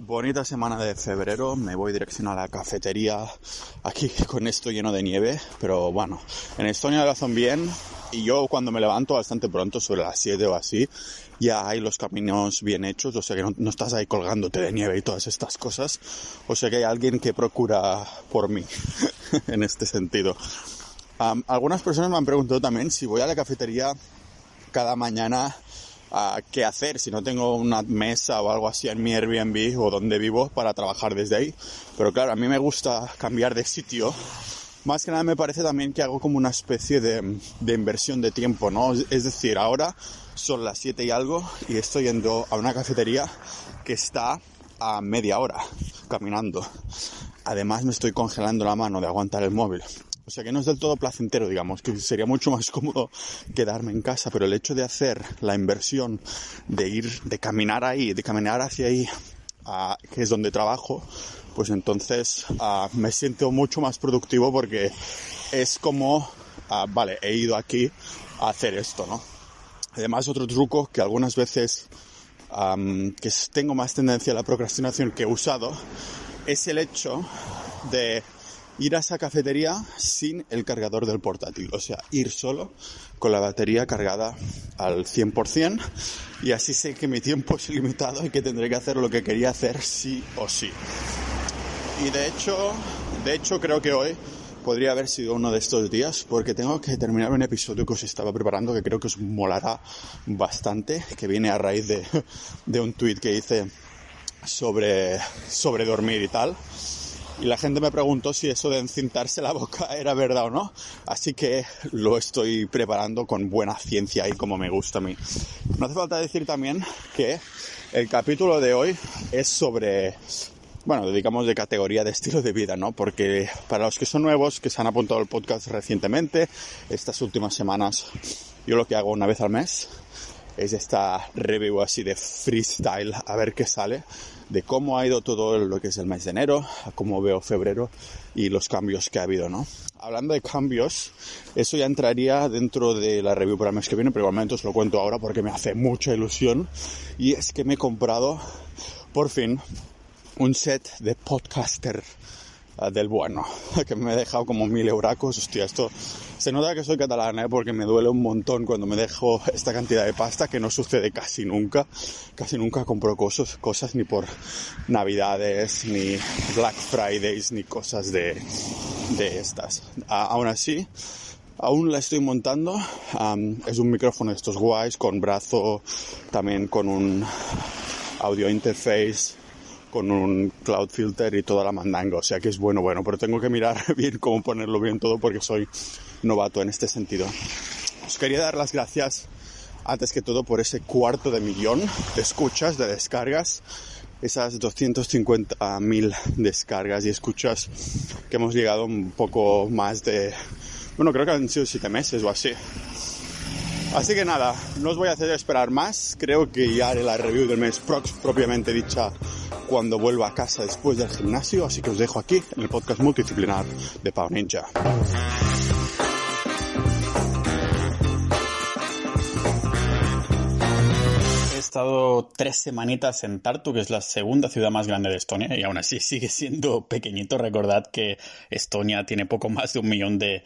bonita semana de febrero, me voy dirección a la cafetería aquí con esto lleno de nieve, pero bueno, en Estonia lo hacen bien y yo cuando me levanto bastante pronto, sobre las 7 o así, ya hay los caminos bien hechos, o sea que no, estás ahí colgándote de nieve y todas estas cosas, o sea que hay alguien que procura por mí en este sentido. algunas personas me han preguntado también si voy a la cafetería cada mañana qué hacer si no tengo una mesa o algo así en mi Airbnb o donde vivo para trabajar desde ahí. Pero claro, a mí me gusta cambiar de sitio. Más que nada me parece también que hago como una especie de, de inversión de tiempo, ¿no? Es decir, ahora son las 7 y algo y estoy yendo a una cafetería que está a media hora caminando. Además me estoy congelando la mano de aguantar el móvil. O sea que no es del todo placentero, digamos, que sería mucho más cómodo quedarme en casa, pero el hecho de hacer la inversión de ir, de caminar ahí, de caminar hacia ahí, que es donde trabajo, pues entonces me siento mucho más productivo porque es como, vale, he ido aquí a hacer esto, ¿no? Además, otro truco que algunas veces que tengo más tendencia a la procrastinación que he usado es el hecho de ir a esa cafetería sin el cargador del portátil, o sea, ir solo con la batería cargada al 100% y así sé que mi tiempo es limitado y que tendré que hacer lo que quería hacer sí o sí. Y de hecho, de hecho creo que hoy podría haber sido uno de estos días porque tengo que terminar un episodio que os estaba preparando que creo que os molará bastante, que viene a raíz de, de un tweet que hice sobre, sobre dormir y tal y la gente me preguntó si eso de encintarse la boca era verdad o no. Así que lo estoy preparando con buena ciencia y como me gusta a mí. No hace falta decir también que el capítulo de hoy es sobre, bueno, dedicamos de categoría de estilo de vida, ¿no? Porque para los que son nuevos, que se han apuntado al podcast recientemente, estas últimas semanas, yo lo que hago una vez al mes es esta review así de freestyle, a ver qué sale, de cómo ha ido todo lo que es el mes de enero, cómo veo febrero y los cambios que ha habido, ¿no? Hablando de cambios, eso ya entraría dentro de la review para el mes que viene, pero igualmente os lo cuento ahora porque me hace mucha ilusión. Y es que me he comprado, por fin, un set de podcaster del bueno, que me he dejado como mil euracos. Hostia, esto se nota que soy catalán, ¿eh? porque me duele un montón cuando me dejo esta cantidad de pasta, que no sucede casi nunca. Casi nunca compro cosas, ni por navidades, ni Black Fridays, ni cosas de, de estas. aún así, aún la estoy montando. es un micrófono de estos guays, con brazo, también con un audio interface con un cloud filter y toda la mandanga, o sea que es bueno, bueno, pero tengo que mirar bien cómo ponerlo bien todo porque soy novato en este sentido. Os quería dar las gracias antes que todo por ese cuarto de millón de escuchas, de descargas, esas 250.000 descargas y escuchas que hemos llegado un poco más de, bueno, creo que han sido siete meses o así. Así que nada, no os voy a hacer esperar más, creo que ya haré la review del mes Prox propiamente dicha cuando vuelva a casa después del gimnasio, así que os dejo aquí en el podcast multidisciplinar de Pau Ninja. Estado tres semanitas en Tartu, que es la segunda ciudad más grande de Estonia, y aún así sigue siendo pequeñito. Recordad que Estonia tiene poco más de un millón de,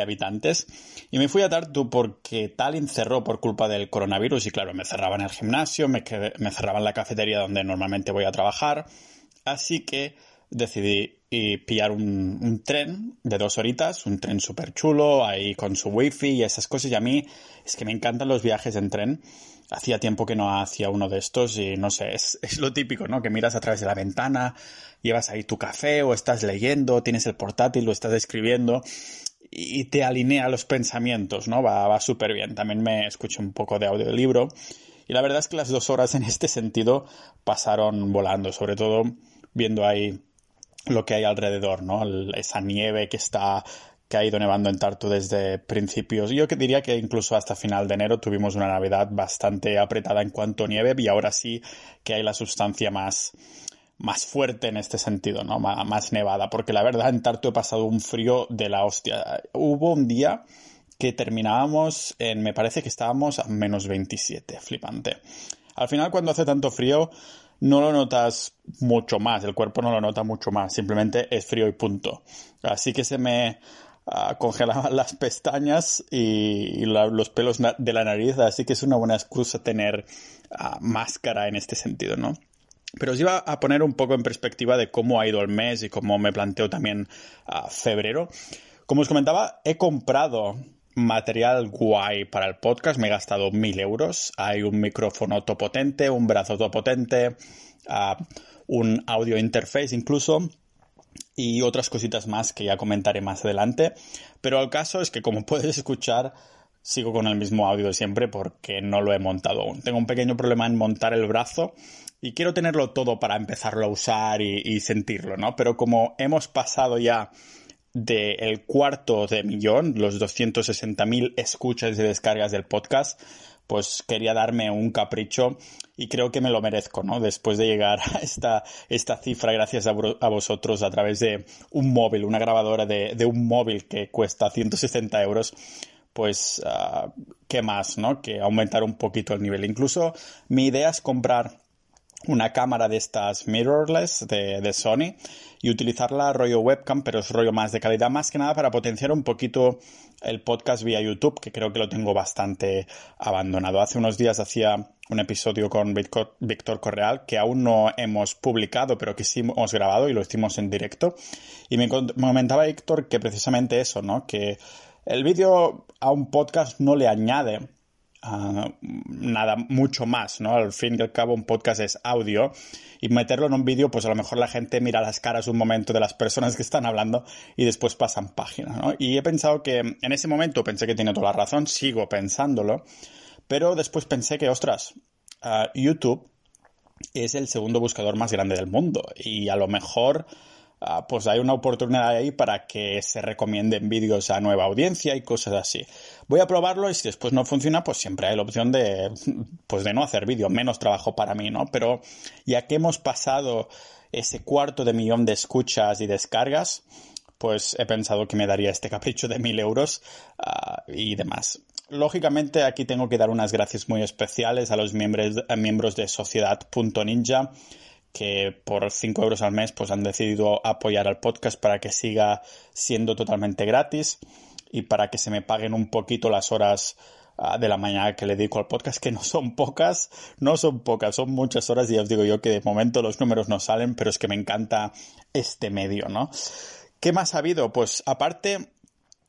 habitantes. Y me fui a Tartu porque Tallinn cerró por culpa del coronavirus, y claro, me cerraban el gimnasio, me, me cerraban la cafetería donde normalmente voy a trabajar. Así que decidí pillar un, un, tren de dos horitas, un tren súper chulo, ahí con su wifi y esas cosas. Y a mí es que me encantan los viajes en tren hacía tiempo que no hacía uno de estos y no sé, es, lo típico, ¿no? Que miras a través de la ventana, llevas ahí tu café o estás leyendo, tienes el portátil o estás escribiendo y te alinea los pensamientos, ¿no? Va, va súper bien. También me escucho un poco de audiolibro y la verdad es que las dos horas en este sentido pasaron volando, sobre todo viendo ahí lo que hay alrededor, ¿no? esa nieve que está que ha ido nevando en Tartu desde principios. Yo diría que incluso hasta final de enero tuvimos una Navidad bastante apretada en cuanto a nieve y ahora sí que hay la sustancia más, más fuerte en este sentido, ¿no? más nevada, porque la verdad en Tartu he pasado un frío de la hostia. Hubo un día que terminábamos en, me parece que estábamos a menos 27, flipante. Al final cuando hace tanto frío no lo notas mucho más, el cuerpo no lo nota mucho más, simplemente es frío y punto. Así que se me congelaban las pestañas y, los pelos de la nariz, así que es una buena excusa tener ah, máscara en este sentido, ¿no? Pero os iba a poner un poco en perspectiva de cómo ha ido el mes y cómo me planteo también a febrero. Como os comentaba, he comprado material guay para el podcast. Me he gastado mil euros. Hay un micrófono topotente, un brazo topotente, uh, un audio interface incluso y otras cositas más que ya comentaré más adelante. Pero el caso es que como puedes escuchar, sigo con el mismo audio de siempre porque no lo he montado aún. Tengo un pequeño problema en montar el brazo y quiero tenerlo todo para empezarlo a usar y, sentirlo, ¿no? Pero como hemos pasado ya del cuarto de millón, los 260.000 escuchas y descargas del podcast, pues quería darme un capricho y creo que me lo merezco, ¿no? Después de llegar a esta, esta cifra gracias a, vosotros a través de un móvil, una grabadora de, de un móvil que cuesta 160 euros, pues, uh, ¿qué más, no? Que aumentar un poquito el nivel. Incluso mi idea es comprar una cámara de estas mirrorless de, Sony y utilizarla rollo webcam, pero es rollo más de calidad, más que nada para potenciar un poquito el podcast vía YouTube, que creo que lo tengo bastante abandonado. Hace unos días hacía un episodio con Víctor Correal que aún no hemos publicado, pero que sí hemos grabado y lo hicimos en directo. Y me comentaba Víctor que precisamente eso, ¿no? Que el vídeo a un podcast no le añade nada mucho más, ¿no? Al fin y al cabo un podcast es audio y meterlo en un vídeo, pues a lo mejor la gente mira las caras un momento de las personas que están hablando y después pasan páginas, ¿no? Y he pensado que en ese momento pensé que tiene toda la razón, sigo pensándolo, pero después pensé que, ostras, YouTube es el segundo buscador más grande del mundo y a lo mejor Ah, pues hay una oportunidad ahí para que se recomienden vídeos a nueva audiencia y cosas así. Voy a probarlo y si después no funciona, pues siempre hay la opción de, pues de no hacer vídeo, menos trabajo para mí, ¿no? Pero ya que hemos pasado ese cuarto de millón de escuchas y descargas, pues he pensado que me daría este capricho de mil euros ah, y demás. Lógicamente aquí tengo que dar unas gracias muy especiales a los miembros, miembros de Sociedad.ninja que por 5 euros al mes pues han decidido apoyar al podcast para que siga siendo totalmente gratis y para que se me paguen un poquito las horas ah, de la mañana que le dedico al podcast, que no son pocas, no son pocas, son muchas horas y ya os digo yo que de momento los números no salen, pero es que me encanta este medio, ¿no? ¿Qué más ha habido? Pues aparte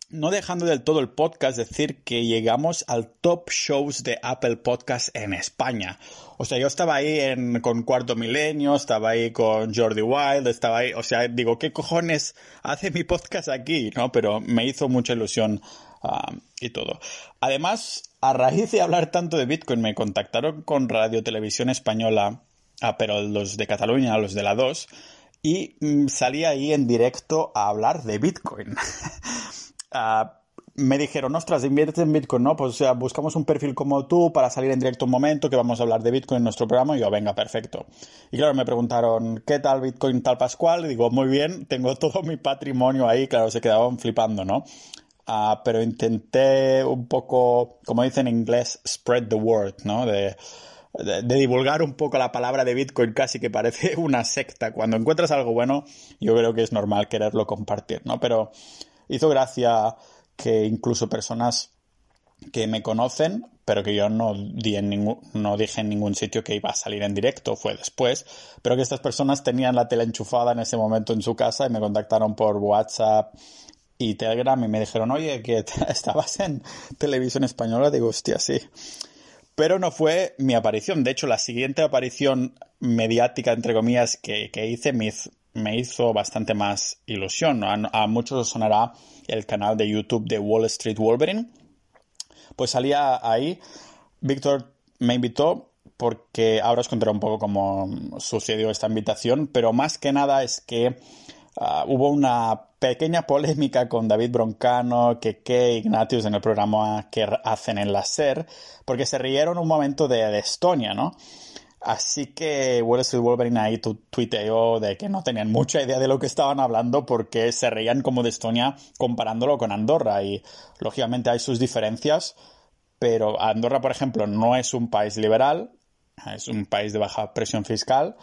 no dejando del todo el podcast, decir que llegamos al top shows de Apple Podcast en España. O sea, yo estaba ahí en, con Cuarto Milenio, estaba ahí con Jordi Wild, estaba ahí, o sea, digo, ¿qué cojones hace mi podcast aquí? ¿No? Pero me hizo mucha ilusión ah, y todo. Además, a raíz de hablar tanto de Bitcoin, me contactaron con Radio Televisión Española, ah, pero los de Cataluña, los de la 2, y mm, salí ahí en directo a hablar de Bitcoin. Ah, me dijeron, ostras, invierte en Bitcoin, ¿no? Pues o sea, buscamos un perfil como tú para salir en directo un momento que vamos a hablar de Bitcoin en nuestro programa. Y yo, venga, perfecto. Y claro, me preguntaron, ¿qué tal Bitcoin tal Pascual? Y digo, muy bien, tengo todo mi patrimonio ahí. Claro, se quedaban flipando, ¿no? Uh, pero intenté un poco, como dicen en inglés, spread the word, ¿no? De, de, divulgar un poco la palabra de Bitcoin casi que parece una secta. Cuando encuentras algo bueno, yo creo que es normal quererlo compartir, ¿no? Pero hizo gracia que incluso personas que me conocen, pero que yo no, di en ningún, no dije en ningún sitio que iba a salir en directo, fue después, pero que estas personas tenían la tele enchufada en ese momento en su casa y me contactaron por WhatsApp y Telegram y me dijeron, oye, que estabas en televisión española, digo, hostia, sí. Pero no fue mi aparición. De hecho, la siguiente aparición mediática, entre comillas, que, que hice me, me hizo bastante más ilusión. A, muchos os sonará el canal de YouTube de Wall Street Wolverine. Pues salía ahí. Víctor me invitó porque ahora os contaré un poco cómo sucedió esta invitación, pero más que nada es que ah, hubo una pequeña polémica con David Broncano, Keke, Ignatius en el programa que hacen en la SER, porque se rieron un momento de, de Estonia, ¿no? Así que Wall Street Wolverine ahí tuiteó de que no tenían mucha idea de lo que estaban hablando porque se reían como de Estonia comparándolo con Andorra y lógicamente hay sus diferencias, pero Andorra, por ejemplo, no es un país liberal, es un país de baja presión fiscal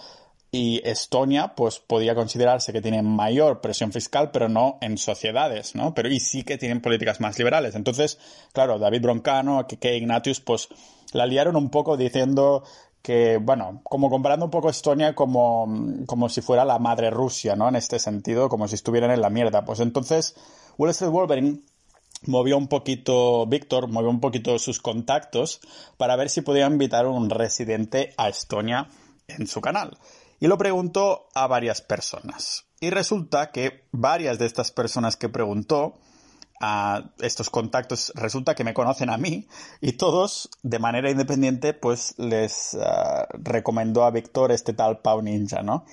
y Estonia, pues podría considerarse que tiene mayor presión fiscal, pero no en sociedades, ¿no? Pero y sí que tienen políticas más liberales. Entonces, claro, David Broncano, que Ignatius, pues la liaron un poco diciendo que, bueno, como comparando un poco Estonia como, como si fuera la madre Rusia, ¿no? En este sentido, como si estuvieran en la mierda. Pues entonces, Wall Street Wolverine movió un poquito, Víctor movió un poquito sus contactos para ver si podía invitar a un residente a Estonia en su canal y lo preguntó a varias personas. Y resulta que varias de estas personas que preguntó estos contactos resulta que me conocen a mí y todos de manera independiente pues les ah, recomendó a Víctor este tal Pau Ninja, ¿no?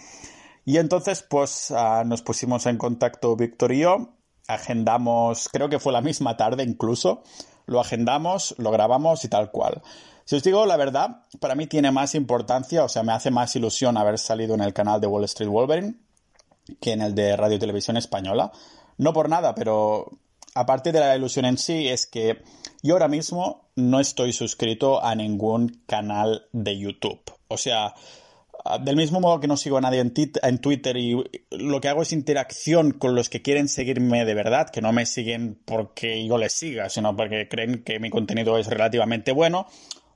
Y entonces pues ah, nos pusimos en contacto Víctor y yo, agendamos, creo que fue la misma tarde incluso, lo agendamos, lo grabamos y tal cual. Si os digo la verdad, para mí tiene más importancia, o sea, me hace más ilusión haber salido en el canal de Wall Street Wolverine que en el de Radio Televisión Española. No por nada, pero aparte de la ilusión en sí, es que yo ahora mismo no estoy suscrito a ningún canal de YouTube. O sea, del mismo modo que no sigo a nadie en, en, Twitter y lo que hago es interacción con los que quieren seguirme de verdad, que no me siguen porque yo les siga, sino porque creen que mi contenido es relativamente bueno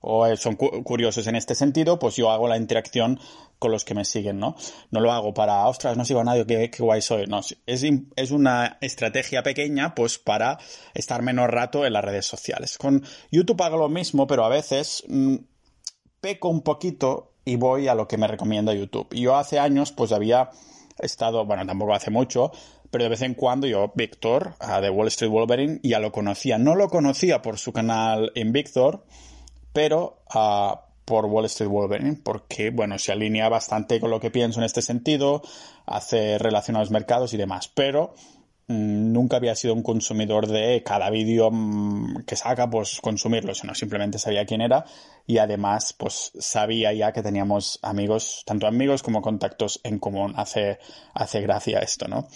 o eh, son curiosos en este sentido, pues yo hago la interacción con los que me siguen, ¿no? No lo hago para, ostras, no sigo a nadie, qué, guay soy. No, es, es una estrategia pequeña, pues para estar menos rato en las redes sociales. Con YouTube hago lo mismo, pero a veces mm, peco un poquito y voy a lo que me recomienda YouTube. Yo hace años, pues había estado, bueno, tampoco hace mucho, pero de vez en cuando yo, Víctor, de Wall Street Wolverine, ya lo conocía. No lo conocía por su canal en Víctor, pero ah, por Wall Street Wolverine, porque, bueno, se alinea bastante con lo que pienso en este sentido, hace relación a los mercados y demás, pero mm, nunca había sido un consumidor de cada vídeo mm, que saca, pues consumirlo, sino simplemente sabía quién era y además, pues sabía ya que teníamos amigos, tanto amigos como contactos en común. Hace, hace gracia esto, ¿no?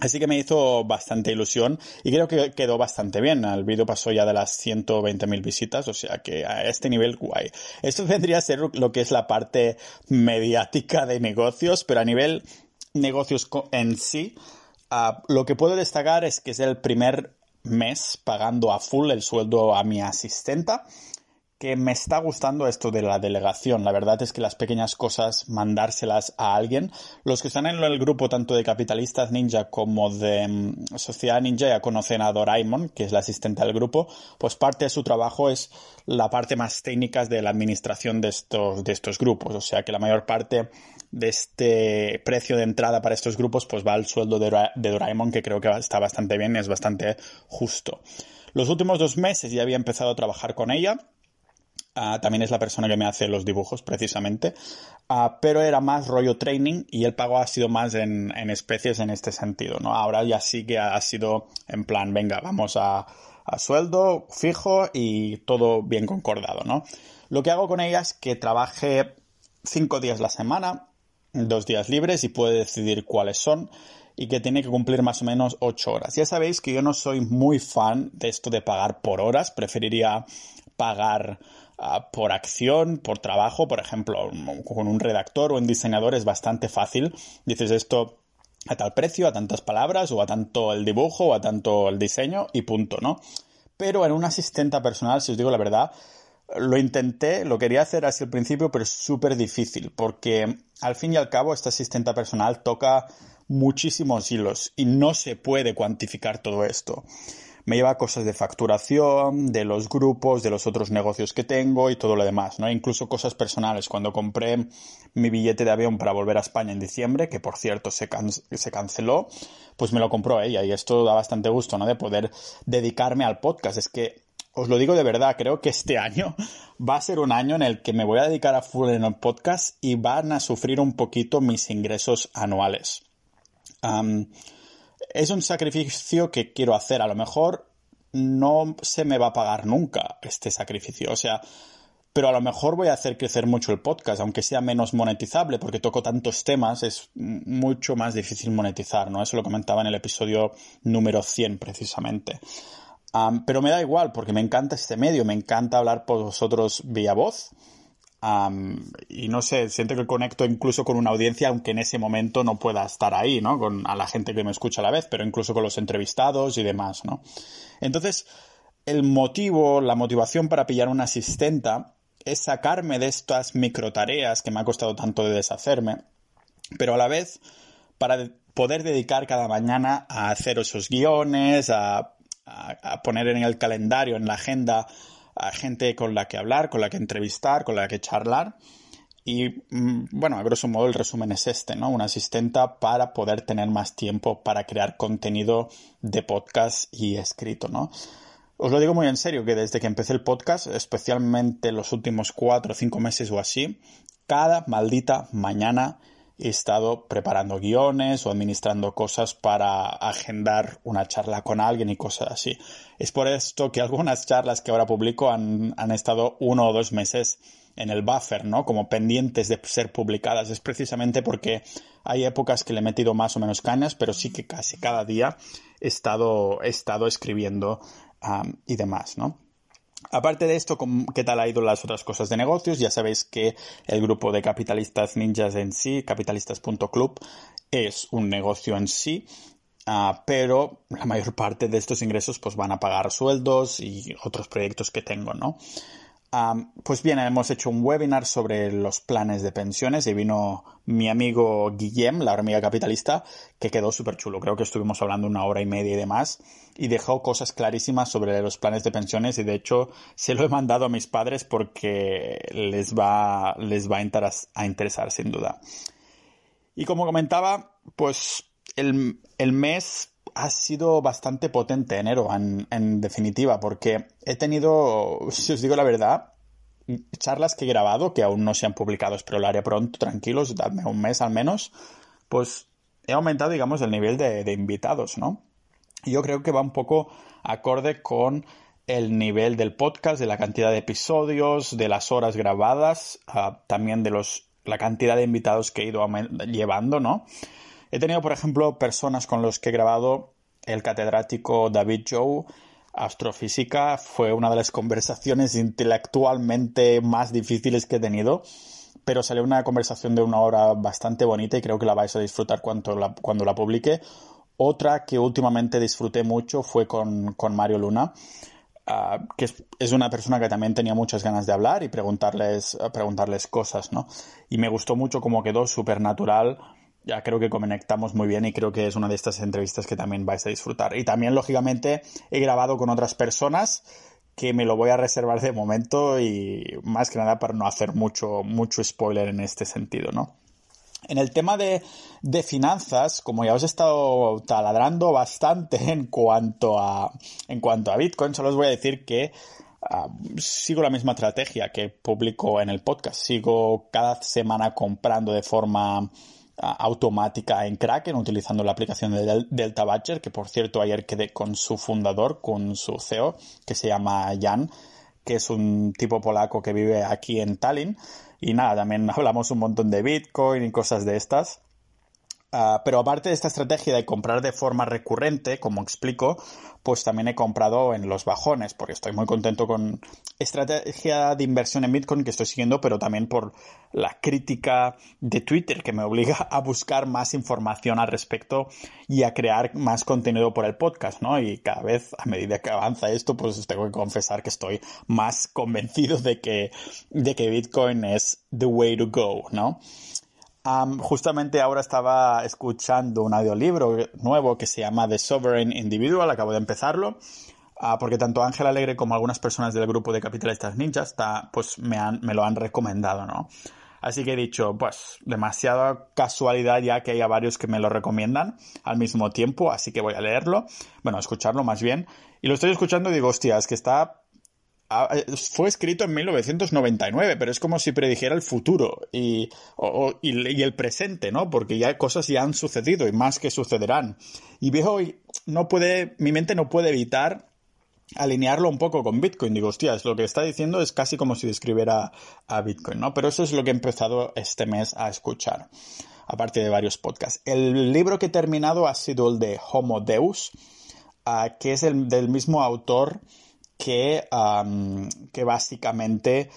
Así que me hizo bastante ilusión y creo que quedó bastante bien. El vídeo pasó ya de las 120.000 visitas, o sea que a este nivel guay. Esto vendría a ser lo que es la parte mediática de negocios, pero a nivel negocios en sí, ah, lo que puedo destacar es que es el primer mes pagando a full el sueldo a mi asistenta que me está gustando esto de la delegación. La verdad es que las pequeñas cosas, mandárselas a alguien. Los que están en el grupo tanto de Capitalistas Ninja como de mm, Sociedad Ninja ya conocen a Doraemon, que es la asistente del grupo. Pues parte de su trabajo es la parte más técnica de la administración de estos, de estos grupos. O sea que la mayor parte de este precio de entrada para estos grupos pues va al sueldo de, de Doraemon, que creo que está bastante bien y es bastante justo. Los últimos dos meses ya había empezado a trabajar con ella Ah, también es la persona que me hace los dibujos, precisamente. Ah, pero era más rollo training y el pago ha sido más en, especies en este sentido, ¿no? Ahora ya sí que ha sido en plan, venga, vamos a, sueldo fijo y todo bien concordado, ¿no? Lo que hago con ella es que trabaje cinco días la semana, dos días libres y puede decidir cuáles son y que tiene que cumplir más o menos ocho horas. Ya sabéis que yo no soy muy fan de esto de pagar por horas, preferiría pagar por acción, por trabajo, por ejemplo, con un redactor o un diseñador es bastante fácil. Dices esto a tal precio, a tantas palabras, o a tanto el dibujo, o a tanto el diseño, y punto, ¿no? Pero en una asistenta personal, si os digo la verdad, lo intenté, lo quería hacer así al principio, pero es súper difícil, porque al fin y al cabo esta asistenta personal toca muchísimos hilos y no se puede cuantificar todo esto me lleva cosas de facturación, de los grupos, de los otros negocios que tengo y todo lo demás, ¿no? Incluso cosas personales. Cuando compré mi billete de avión para volver a España en diciembre, que por cierto se, se canceló, pues me lo compró ella y esto da bastante gusto, ¿no? De poder dedicarme al podcast. Es que os lo digo de verdad, creo que este año va a ser un año en el que me voy a dedicar a full en el podcast y van a sufrir un poquito mis ingresos anuales es un sacrificio que quiero hacer. A lo mejor no se me va a pagar nunca este sacrificio. O sea, pero a lo mejor voy a hacer crecer mucho el podcast, aunque sea menos monetizable, porque toco tantos temas, es mucho más difícil monetizar, ¿no? Eso lo comentaba en el episodio número 100, precisamente. pero me da igual, porque me encanta este medio, me encanta hablar por vosotros vía voz. Y no sé, siento que conecto incluso con una audiencia, aunque en ese momento no pueda estar ahí, ¿no? Con a la gente que me escucha a la vez, pero incluso con los entrevistados y demás, ¿no? Entonces, el motivo, la motivación para pillar una asistenta es sacarme de estas micro tareas que me ha costado tanto de deshacerme, pero a la vez para poder dedicar cada mañana a hacer esos guiones, a poner en el calendario, en la agenda, a gente con la que hablar, con la que entrevistar, con la que charlar. Y mm, bueno, a grosso modo el resumen es este, ¿no? Una asistenta para poder tener más tiempo para crear contenido de podcast y escrito, ¿no? Os lo digo muy en serio, que desde que empecé el podcast, especialmente los últimos cuatro o cinco meses o así, cada maldita mañana he estado preparando guiones o administrando cosas para agendar una charla con alguien y cosas así. Es por esto que algunas charlas que ahora publico han, han estado uno o dos meses en el buffer, ¿no? Como pendientes de ser publicadas. Es precisamente porque hay épocas que le he metido más o menos cañas, pero sí que casi cada día he estado, he estado escribiendo y demás, ¿no? Aparte de esto, ¿qué tal ha ido las otras cosas de negocios? Ya sabéis que el grupo de capitalistas ninjas en sí, capitalistas.club, es un negocio en sí, uh, pero la mayor parte de estos ingresos pues van a pagar sueldos y otros proyectos que tengo, ¿no? Pues bien, hemos hecho un webinar sobre los planes de pensiones y vino mi amigo Guillem, la hormiga capitalista, que quedó súper chulo. Creo que estuvimos hablando una hora y media y demás y dejó cosas clarísimas sobre los planes de pensiones y de hecho se lo he mandado a mis padres porque les va, les va a, interesar sin duda. Y como comentaba, pues el, el mes ha sido bastante potente enero, en, definitiva, porque he tenido, si os digo la verdad, charlas que he grabado, que aún no se han publicado, pero lo haré pronto, tranquilos, dadme un mes al menos, pues he aumentado, digamos, el nivel de, invitados, ¿no? Yo creo que va un poco acorde con el nivel del podcast, de la cantidad de episodios, de las horas grabadas, ah, también de los la cantidad de invitados que he ido llevando, ¿no? He tenido, por ejemplo, personas con los que he grabado el catedrático David Joe, astrofísica, fue una de las conversaciones intelectualmente más difíciles que he tenido, pero salió una conversación de una hora bastante bonita y creo que la vais a disfrutar cuando la, cuando la publique. Otra que últimamente disfruté mucho fue con, Mario Luna. Ah, que es, una persona que también tenía muchas ganas de hablar y preguntarles, preguntarles cosas, ¿no? Y me gustó mucho cómo quedó, súper natural, ya creo que conectamos muy bien y creo que es una de estas entrevistas que también vais a disfrutar. Y también, lógicamente, he grabado con otras personas que me lo voy a reservar de momento y más que nada para no hacer mucho, mucho spoiler en este sentido, ¿no? En el tema de, de, finanzas, como ya os he estado taladrando bastante en cuanto a, en cuanto a Bitcoin, solo os voy a decir que ah, sigo la misma estrategia que publico en el podcast. Sigo cada semana comprando de forma automática en Kraken utilizando la aplicación de Delta Badger, que por cierto ayer quedé con su fundador, con su CEO, que se llama Jan, que es un tipo polaco que vive aquí en Tallinn. Y nada, también hablamos un montón de Bitcoin y cosas de estas. Ah, pero aparte de esta estrategia de comprar de forma recurrente, como explico, pues también he comprado en los bajones, porque estoy muy contento con estrategia de inversión en Bitcoin que estoy siguiendo, pero también por la crítica de Twitter que me obliga a buscar más información al respecto y a crear más contenido por el podcast, ¿no? Y cada vez, a medida que avanza esto, pues tengo que confesar que estoy más convencido de que, de que Bitcoin es the way to go, ¿no? Justamente ahora estaba escuchando un audiolibro nuevo que se llama The Sovereign Individual, acabo de empezarlo, ah, porque tanto Ángel Alegre como algunas personas del grupo de capitalistas ninjas pues me, me lo han recomendado, ¿no? Así que he dicho, pues demasiada casualidad ya que haya varios que me lo recomiendan al mismo tiempo, así que voy a leerlo, bueno, a escucharlo más bien. Y lo estoy escuchando y digo, hostia, es que está fue escrito en 1999, pero es como si predijera el futuro y, y, el presente, ¿no? Porque ya cosas ya han sucedido y más que sucederán. Y viejo, no puede, mi mente no puede evitar alinearlo un poco con Bitcoin. Digo, hostias, lo que está diciendo es casi como si describiera a Bitcoin, ¿no? Pero eso es lo que he empezado este mes a escuchar, aparte de varios podcasts. El libro que he terminado ha sido el de Homo Deus, ah, que es el del mismo autor que, básicamente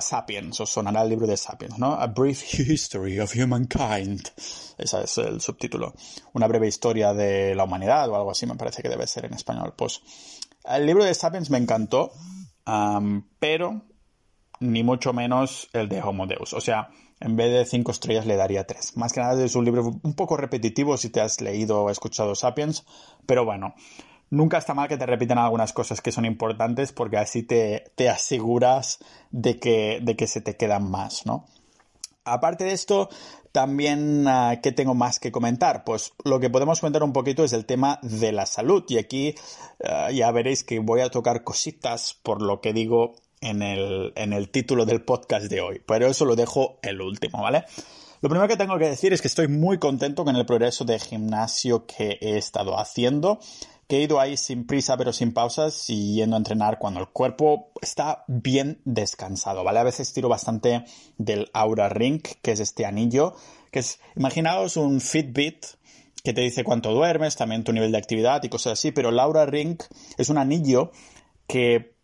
Sapiens, os sonará el libro de Sapiens, ¿no? A Brief History of Humankind. Ese es el subtítulo. Una breve historia de la humanidad o algo así, me parece que debe ser en español. Pues el libro de Sapiens me encantó, pero ni mucho menos el de Homo Deus. O sea, en vez de cinco estrellas le daría tres. Más que nada es un libro un poco repetitivo si te has leído o escuchado Sapiens, pero bueno, nunca está mal que te repitan algunas cosas que son importantes porque así te, te aseguras de que, de que se te quedan más, ¿no? Aparte de esto, también, uh, ¿qué tengo más que comentar? Pues lo que podemos comentar un poquito es el tema de la salud. Y aquí ah, ya veréis que voy a tocar cositas por lo que digo en el, en el título del podcast de hoy. Pero eso lo dejo el último, ¿vale? Lo primero que tengo que decir es que estoy muy contento con el progreso de gimnasio que he estado haciendo que he ido ahí sin prisa pero sin pausas y yendo a entrenar cuando el cuerpo está bien descansado, ¿vale? A veces tiro bastante del Aura Ring, que es este anillo, que es, imaginaos un Fitbit que te dice cuánto duermes, también tu nivel de actividad y cosas así, pero el Aura Ring es un anillo que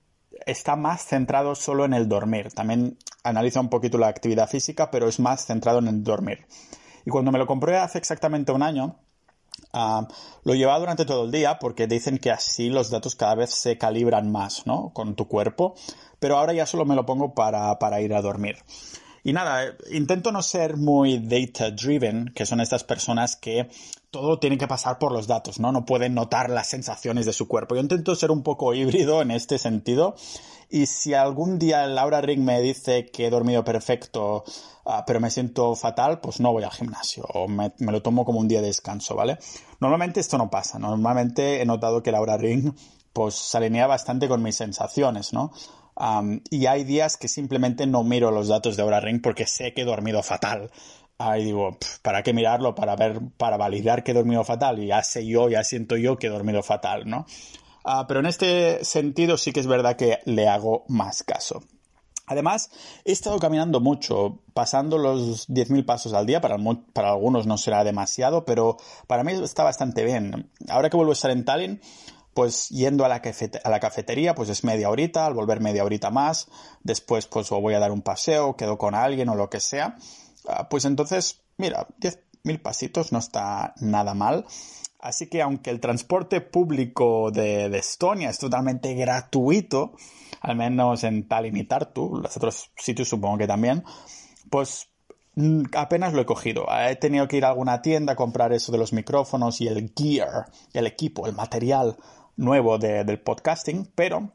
está más centrado solo en el dormir. También analiza un poquito la actividad física, pero es más centrado en el dormir. Y cuando me lo compré hace exactamente un año, Ah, lo lleva durante todo el día porque dicen que así los datos cada vez se calibran más, ¿no? Con tu cuerpo. Pero ahora ya solo me lo pongo para, para ir a dormir. Y nada, intento no ser muy data driven, que son estas personas que todo tiene que pasar por los datos, ¿no? No pueden notar las sensaciones de su cuerpo. Yo intento ser un poco híbrido en este sentido. Y si algún día Laura Ring me dice que he dormido perfecto, ah, pero me siento fatal, pues no voy al gimnasio o me, lo tomo como un día de descanso, ¿vale? Normalmente esto no pasa. Normalmente he notado que Laura Ring pues se alinea bastante con mis sensaciones, ¿no? Y hay días que simplemente no miro los datos de Aura Ring porque sé que he dormido fatal. Ahí digo, ¿para qué mirarlo? Para ver, para validar que he dormido fatal. Y ya sé yo, ya siento yo que he dormido fatal, ¿no? Ah, pero en este sentido sí que es verdad que le hago más caso. Además, he estado caminando mucho, pasando los 10.000 pasos al día. Para, para, algunos no será demasiado, pero para mí está bastante bien. Ahora que vuelvo a estar en Tallinn, pues yendo a la, cafetería, pues es media horita, al volver media horita más. Después, pues voy a dar un paseo, quedo con alguien o lo que sea. Ah, pues entonces, mira, 10.000 pasitos no está nada mal. Así que aunque el transporte público de, Estonia es totalmente gratuito, al menos en Tallinn y Tartu, los otros sitios supongo que también, pues mm, apenas lo he cogido. He tenido que ir a alguna tienda a comprar eso de los micrófonos y el gear, el equipo, el material nuevo del podcasting, pero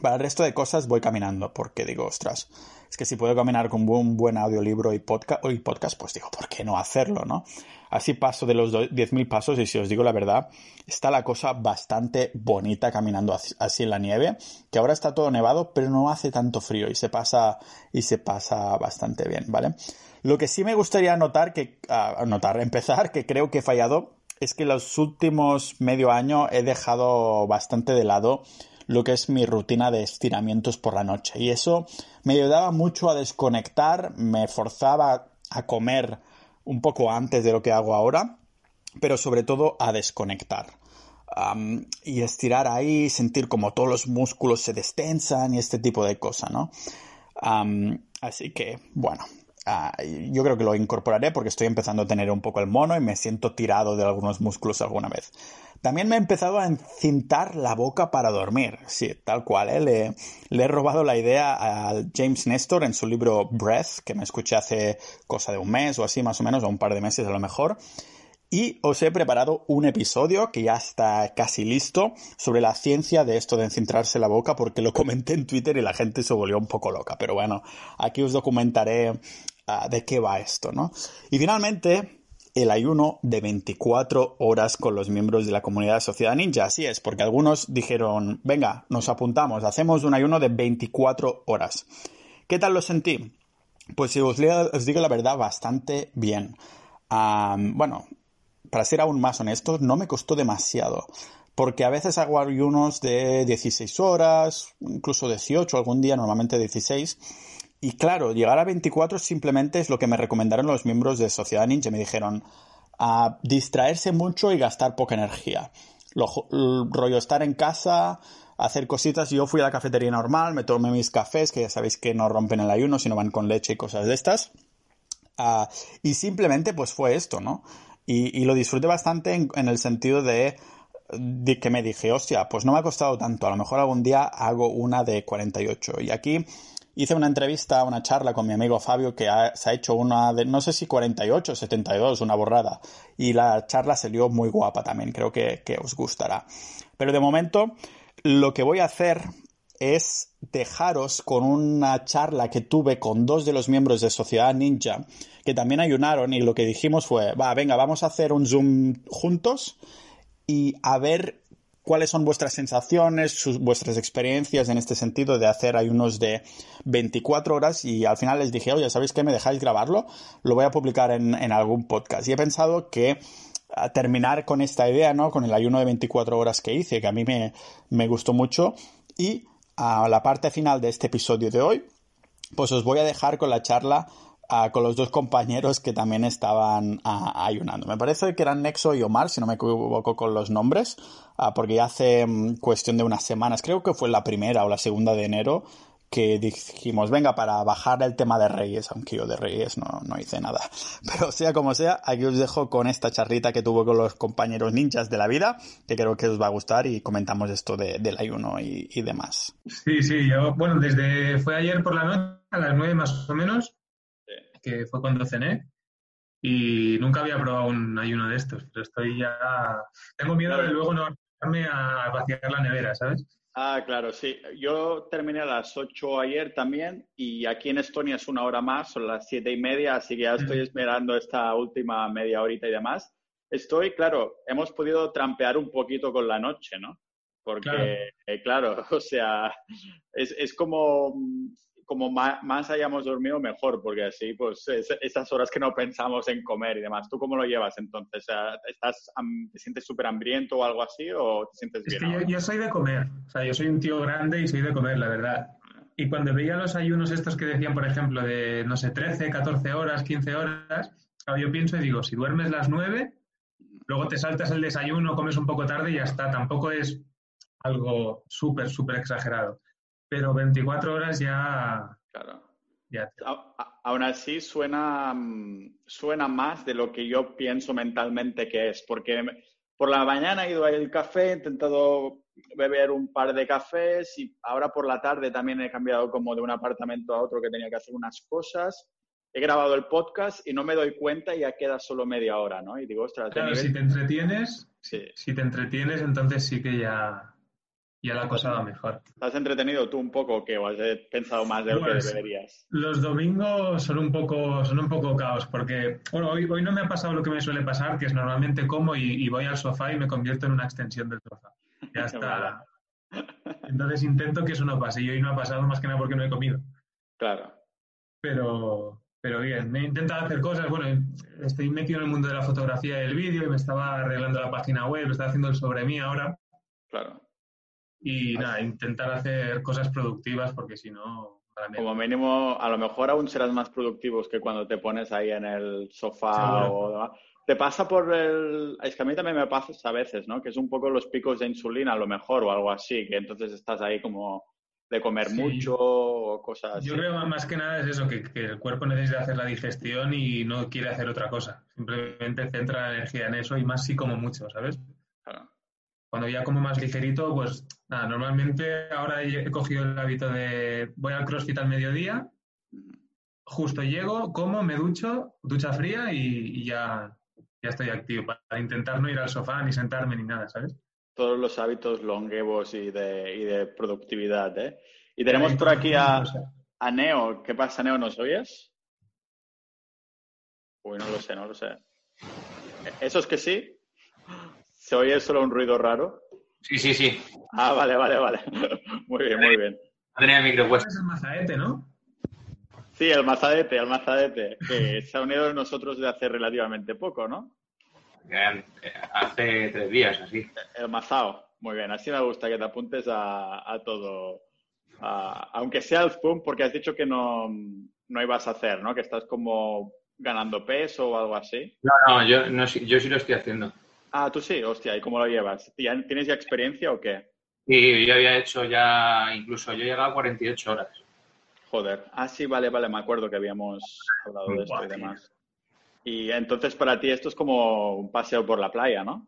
para el resto de cosas voy caminando porque digo, ostras, es que si puedo caminar con un buen audiolibro y podcast, pues digo, ¿por qué no hacerlo, no? Así paso de los 10.000 pasos y si os digo la verdad, está la cosa bastante bonita caminando así en la nieve, que ahora está todo nevado, pero no hace tanto frío y se pasa, y se pasa bastante bien, ¿vale? Lo que sí me gustaría notar, que, uh, notar, empezar, que creo que he fallado, es que los últimos medio año he dejado bastante de lado lo que es mi rutina de estiramientos por la noche. Y eso me ayudaba mucho a desconectar, me forzaba a comer un poco antes de lo que hago ahora, pero sobre todo a desconectar. y estirar ahí, sentir como todos los músculos se destensan y este tipo de cosas, ¿no? así que, bueno, ah, yo creo que lo incorporaré porque estoy empezando a tener un poco el mono y me siento tirado de algunos músculos alguna vez. También me he empezado a encintar la boca para dormir. Sí, tal cual, ¿eh? le, le, he robado la idea a James Nestor en su libro Breath, que me escuché hace cosa de un mes o así más o menos, o un par de meses a lo mejor. Y os he preparado un episodio que ya está casi listo sobre la ciencia de esto de encintrarse la boca porque lo comenté en Twitter y la gente se volvió un poco loca. Pero bueno, aquí os documentaré ah, de qué va esto, ¿no? Y finalmente, el ayuno de 24 horas con los miembros de la comunidad Sociedad Ninja. Así es, porque algunos dijeron, venga, nos apuntamos, hacemos un ayuno de 24 horas. ¿Qué tal lo sentí? Pues si os, digo la verdad, bastante bien. bueno, para ser aún más honesto, no me costó demasiado. Porque a veces hago ayunos de 16 horas, incluso 18, algún día normalmente 16 y claro, llegar a 24 simplemente es lo que me recomendaron los miembros de Sociedad Ninja. Me dijeron a distraerse mucho y gastar poca energía. Lo, rollo estar en casa, hacer cositas. Yo fui a la cafetería normal, me tomé mis cafés, que ya sabéis que no rompen el ayuno, sino van con leche y cosas de estas. Ah, y simplemente pues fue esto, ¿no? Y, lo disfruté bastante en, el sentido de, de, que me dije, hostia, pues no me ha costado tanto, a lo mejor algún día hago una de 48. Y aquí hice una entrevista, una charla con mi amigo Fabio que se ha hecho una de, no sé si 48 o 72, una borrada. Y la charla salió muy guapa también, creo que, que os gustará. Pero de momento, lo que voy a hacer es dejaros con una charla que tuve con dos de los miembros de Sociedad Ninja que también ayunaron y lo que dijimos fue, va, venga, vamos a hacer un Zoom juntos y a ver cuáles son vuestras sensaciones, vuestras experiencias en este sentido de hacer ayunos de 24 horas y al final les dije, oye, ¿sabéis qué? ¿Me dejáis grabarlo? Lo voy a publicar en, algún podcast. Y he pensado que terminar con esta idea, ¿no? Con el ayuno de 24 horas que hice, que a mí me, me gustó mucho. Y a la parte final de este episodio de hoy, pues os voy a dejar con la charla con los dos compañeros que también estaban ayunando. Me parece que eran Nexo y Omar, si no me equivoco con los nombres, ah, porque ya hace mm, cuestión de unas semanas, creo que fue la primera o la segunda de enero, que dijimos, venga, para bajar el tema de Reyes, aunque yo de Reyes no, no, hice nada. Pero sea como sea, aquí os dejo con esta charrita que tuve con los compañeros ninjas de la vida, que creo que os va a gustar y comentamos esto de, del ayuno y, y, demás. Sí, sí, yo, bueno, desde, fue ayer por la noche, a las nueve más o menos, que fue cuando cené. Y nunca había probado un ayuno de estos, pero estoy ya. Tengo miedo de luego no darme a vaciar la nevera, ¿sabes? Ah, claro, sí. Yo terminé a las 8 ayer también y aquí en Estonia es una hora más, son las siete y media, así que ya estoy esperando esta última media horita y demás. Estoy, claro, hemos podido trampear un poquito con la noche, ¿no? Porque, claro, claro o sea, es, es como como más, hayamos dormido, mejor, porque así, pues, esas horas que no pensamos en comer y demás. ¿Tú cómo lo llevas entonces? ¿Estás, ¿Te sientes súper hambriento o algo así o te sientes es bien? Que yo, yo, soy de comer, o sea, yo soy un tío grande y soy de comer, la verdad. Y cuando veía los ayunos estos que decían, por ejemplo, de, no sé, 13, 14 horas, 15 horas, yo pienso y digo, si duermes las 9, luego te saltas el desayuno, comes un poco tarde y ya está. Tampoco es algo súper, súper exagerado pero 24 horas ya... Claro. Ya. aún así suena, mm, suena más de lo que yo pienso mentalmente que es, porque por la mañana he ido al café, he intentado beber un par de cafés y ahora por la tarde también he cambiado como de un apartamento a otro que tenía que hacer unas cosas. He grabado el podcast y no me doy cuenta y ya queda solo media hora, ¿no? Y digo, ostras, claro, si te entretienes, sí. si te entretienes, entonces sí que ya, ya la cosa va mejor. ¿Has entretenido tú un poco que o has pensado más de lo que pues, deberías? Los domingos son un poco, son un poco caos porque bueno, hoy, hoy no me ha pasado lo que me suele pasar, que es normalmente como y, voy al sofá y me convierto en una extensión del sofá. Ya está. Entonces intento que eso no pase y hoy no ha pasado más que nada porque no he comido. Claro. Pero, pero bien, me he intentado hacer cosas. Bueno, estoy metido en el mundo de la fotografía y el vídeo y me estaba arreglando la página web, estaba haciendo el sobre mí ahora. Claro y nada, intentar hacer cosas productivas porque si no... Como mínimo, a lo mejor aún serás más productivos que cuando te pones ahí en el sofá o Te pasa por el... Es que a mí también me pasa a veces, ¿no? Que es un poco los picos de insulina a lo mejor o algo así, que entonces estás ahí como de comer mucho o cosas así. Yo creo más que nada es eso, que, que, el cuerpo necesita hacer la digestión y no quiere hacer otra cosa. Simplemente centra la energía en eso y más si como mucho, ¿sabes? Claro. Cuando ya como más ligerito, pues nada, normalmente ahora he cogido el hábito de voy al CrossFit al mediodía, justo llego, como, me ducho, ducha fría y, ya, ya estoy activo para intentar no ir al sofá ni sentarme ni nada, ¿sabes? Todos los hábitos longevos y de, y de productividad, ¿eh? Y tenemos por aquí a, a Neo. ¿Qué pasa, Neo? ¿Nos oyes? Uy, no lo sé, no lo sé. ¿Eso es que sí? ¿Se oye solo un ruido raro? Sí, sí, sí. Ah, vale, vale, vale. Muy bien, muy bien. el micro Es el mazadete, ¿no? Sí, el mazadete, el mazadete, que se ha unido a nosotros de hace relativamente poco, ¿no? Eh, hace tres días, así. El mazao. Muy bien, así me gusta que te apuntes a, todo. aunque sea el Zoom, porque has dicho que no, no ibas a hacer, ¿no? Que estás como ganando peso o algo así. No, no, yo, no, yo sí lo estoy haciendo. Ah, tú sí, hostia, ¿y cómo lo llevas? ¿Tienes ya experiencia o qué? Y yo había hecho ya, incluso yo he llegado a 48 horas. Joder. Ah, sí, vale, vale, me acuerdo que habíamos hablado de esto y demás. Y entonces para ti esto es como un paseo por la playa, ¿no?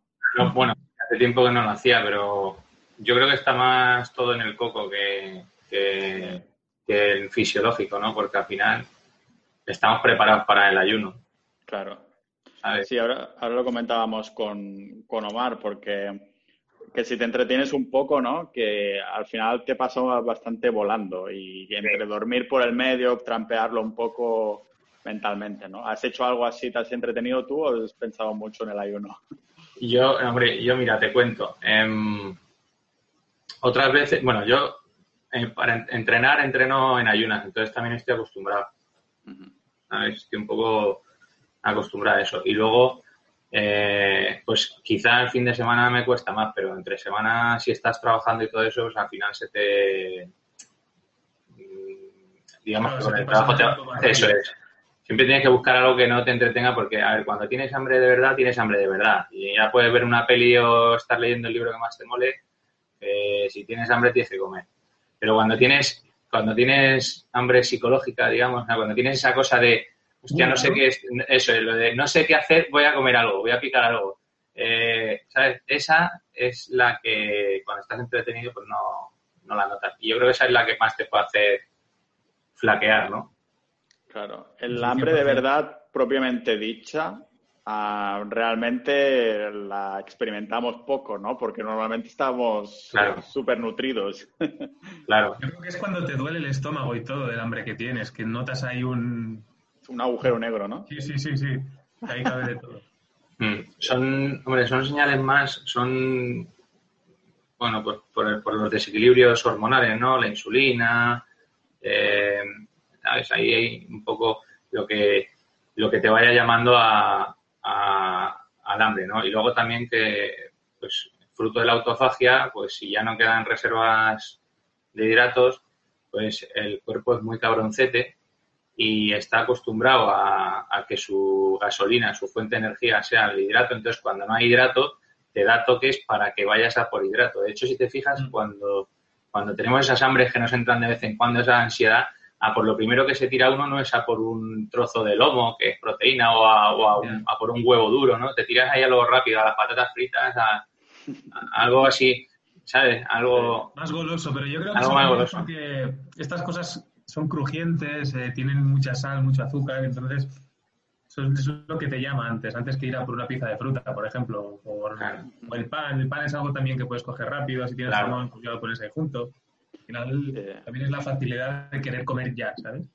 bueno, hace tiempo que no lo hacía, pero yo creo que está más todo en el coco que, que, el fisiológico, ¿no? Porque al final estamos preparados para el ayuno. Claro. Sí, ahora, ahora lo comentábamos con, con Omar, porque que si te entretienes un poco, ¿no? Que al final te pasa bastante volando y entre dormir por el medio, trampearlo un poco mentalmente, ¿no? ¿Has hecho algo así, te has entretenido tú o has pensado mucho en el ayuno? Yo, hombre, yo mira, te cuento. Em, otras veces, bueno, yo eh, para entrenar entreno en ayunas, entonces también estoy acostumbrado. Estoy un poco acostumbrado a eso. Y luego eh, pues quizá el fin de semana me cuesta más, pero entre semana si estás trabajando y todo eso, pues al final se te... Mm, digamos que con el trabajo te... Eso es. Siempre tienes que buscar algo que no te entretenga porque, a ver, cuando tienes hambre de verdad, tienes hambre de verdad. Y ya puedes ver una peli o estar leyendo el libro que más te mole. Eh, si tienes hambre, tienes que comer. Pero cuando tienes, cuando tienes hambre psicológica, digamos, cuando tienes esa cosa de Hostia, no sé qué es, eso es lo de no sé qué hacer, voy a comer algo, voy a picar algo. Eh, ¿Sabes? Esa es la que cuando estás entretenido, pues no, no la notas. Y yo creo que esa es la que más te puede hacer flaquear, ¿no? Claro. El hambre de verdad, propiamente dicha, ah, realmente la experimentamos poco, ¿no? Porque normalmente estamos súper nutridos. Claro. Yo creo que es cuando te duele el estómago y todo del hambre que tienes, que notas ahí un, un agujero negro, ¿no? Sí, sí, sí, sí. Ahí cabe de todo. Mm. Son, hombre, son señales más, son, bueno, pues por, los desequilibrios hormonales, ¿no? La insulina, eh, ¿sabes? Ahí hay un poco lo que, lo que te vaya llamando a, al hambre, ¿no? Y luego también que, pues, fruto de la autofagia, pues si ya no quedan reservas de hidratos, pues el cuerpo es muy cabroncete y está acostumbrado a, que su gasolina, su fuente de energía sea el hidrato, entonces cuando no hay hidrato te da toques para que vayas a por hidrato. De hecho, si te fijas, mm. cuando, cuando tenemos esas hambres que nos entran de vez en cuando, esa ansiedad, a por lo primero que se tira uno no es a por un trozo de lomo, que es proteína, o a, por un huevo duro, ¿no? Te tiras ahí a lo rápido, a las patatas fritas, a, algo así, ¿sabes? Algo... Más goloso, pero yo creo que, que estas cosas son crujientes, eh, tienen mucha sal, mucho azúcar, entonces eso es lo que te llama antes, antes que ir a por una pizza de fruta, por ejemplo, o el pan. El pan es algo también que puedes coger rápido, si tienes algo, pues ya lo pones ahí junto. Al final también es la facilidad de querer comer ya, ¿sabes?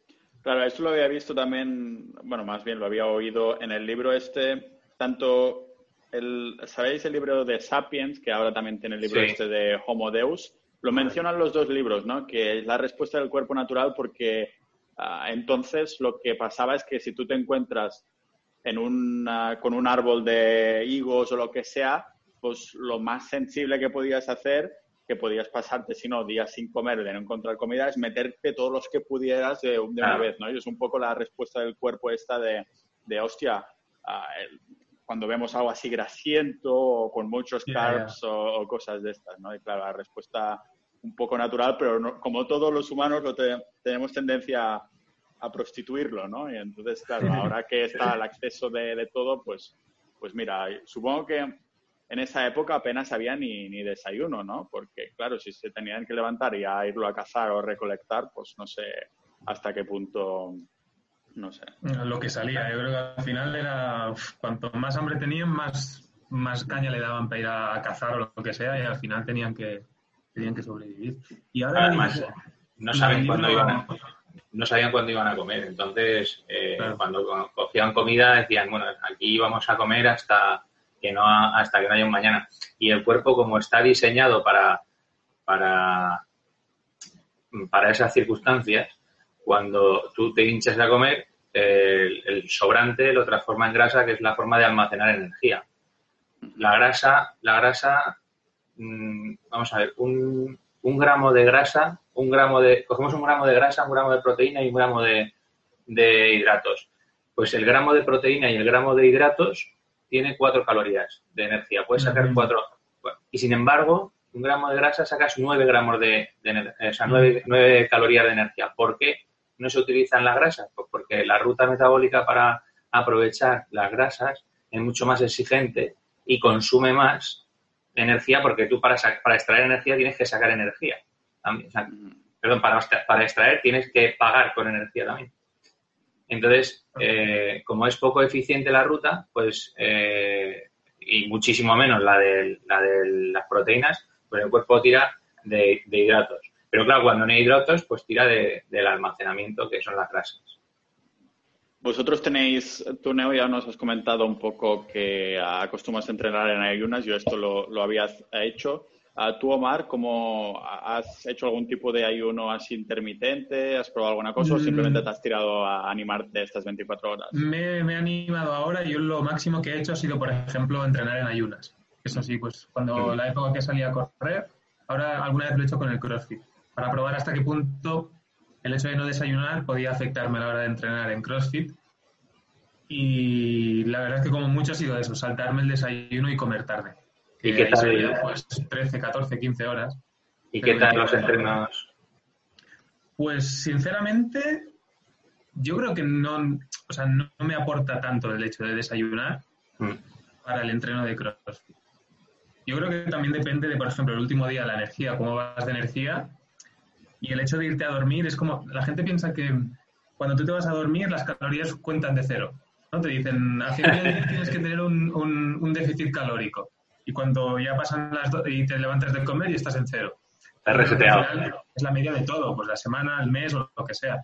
Claro, esto lo había visto también, bueno, más bien lo había oído en el libro este, tanto el, ¿sabéis el libro de Sapiens, que ahora también tiene el libro este de Homo Deus? Lo mencionan los dos libros, ¿no? Que es la respuesta del cuerpo natural porque ah, entonces lo que pasaba es que si tú te encuentras en con un árbol de higos o lo que sea, pues lo más sensible que podías hacer, que podías pasarte, si no, días sin comer, de no encontrar comida, es meterte todos los que pudieras de, una vez, ¿no? Y es un poco la respuesta del cuerpo esta de, de hostia, ah, cuando vemos algo así grasiento o con muchos carbs O, o, cosas de estas, ¿no? Y claro, la respuesta un poco natural, pero como todos los humanos lo tenemos tendencia a, prostituirlo, ¿no? Y entonces, claro, ahora que está el acceso de, todo, pues, pues mira, supongo que en esa época apenas había ni, ni, desayuno, ¿no? Porque, claro, si se tenían que levantar y a irlo a cazar o recolectar, pues no sé hasta qué punto, no sé. Lo que salía, yo creo que al final era, cuanto más hambre tenían, más, más caña le daban para ir a cazar o lo que sea, y al final tenían que, tenían que sobrevivir. Y ahora Además, no saben cuándo iban a, no sabían cuándo iban a comer. Entonces, eh, cuando cogían comida decían, bueno, aquí vamos a comer hasta que no hasta que no haya un mañana. Y el cuerpo, como está diseñado para, para, para esas circunstancias, cuando tú te hinchas a comer, el, el, sobrante lo transforma en grasa, que es la forma de almacenar energía. La grasa, la grasa Mm, vamos a ver, un, un, gramo de grasa, un gramo de, cogemos un gramo de grasa, un gramo de proteína y un gramo de, de hidratos. Pues el gramo de proteína y el gramo de hidratos tiene cuatro calorías de energía. Puedes sacar cuatro. y sin embargo, un gramo de grasa sacas 9 gramos de, o sea, 9, calorías de energía. ¿Por qué no se utilizan las grasas? Pues porque la ruta metabólica para aprovechar las grasas es mucho más exigente y consume más energía porque tú para, para extraer energía tienes que sacar energía. perdón, para, para extraer tienes que pagar con energía también. Entonces, eh, como es poco eficiente la ruta, pues eh, y muchísimo menos la de, la de las proteínas, pues el cuerpo tira de, hidratos. Pero claro, cuando no hay hidratos, pues tira del almacenamiento, que son las grasas. Vosotros tenéis, tú Neo ya nos has comentado un poco que acostumbras a entrenar en ayunas, yo esto lo, lo habías hecho. ¿Tú, Omar, cómo has hecho algún tipo de ayuno así intermitente? ¿Has probado alguna cosa o simplemente te has tirado a animarte estas 24 horas? Me, me he animado ahora. Yo lo máximo que he hecho ha sido, por ejemplo, entrenar en ayunas. Eso sí, pues cuando la época que salía a correr, ahora alguna vez lo he hecho con el CrossFit, para probar hasta qué punto el hecho de no desayunar podía afectarme a la hora de entrenar en CrossFit. Y la verdad es que como mucho ha sido eso, saltarme el desayuno y comer tarde. ¿Y qué tal? pues 13, 14, 15 horas. ¿Y qué tal los entrenos? Pues sinceramente, yo creo que no, o sea, no me aporta tanto el hecho de desayunar mm. para el entreno de CrossFit. Yo creo que también depende de, por ejemplo, el último día, la energía, cómo vas de energía. Y el hecho de irte a dormir es como, la gente piensa que cuando tú te vas a dormir las calorías cuentan de cero. ¿no? Te dicen, al final tienes que tener un, un, déficit calórico. Y cuando ya pasan las dos y te levantas del comer y estás en cero. Estás reseteado. Es la media de todo, pues la semana, el mes o lo que sea.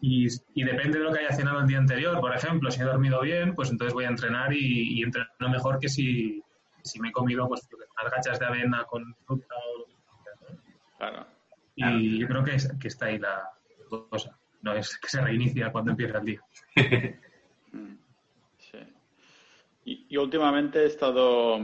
Y, y, depende de lo que haya cenado el día anterior. Por ejemplo, si he dormido bien, pues entonces voy a entrenar y, y entreno mejor que si, si me he comido pues unas gachas de avena con fruta o Claro. Y yo creo que, que está ahí la cosa. No es que se reinicia cuando empieza el día. sí. Y, últimamente he estado.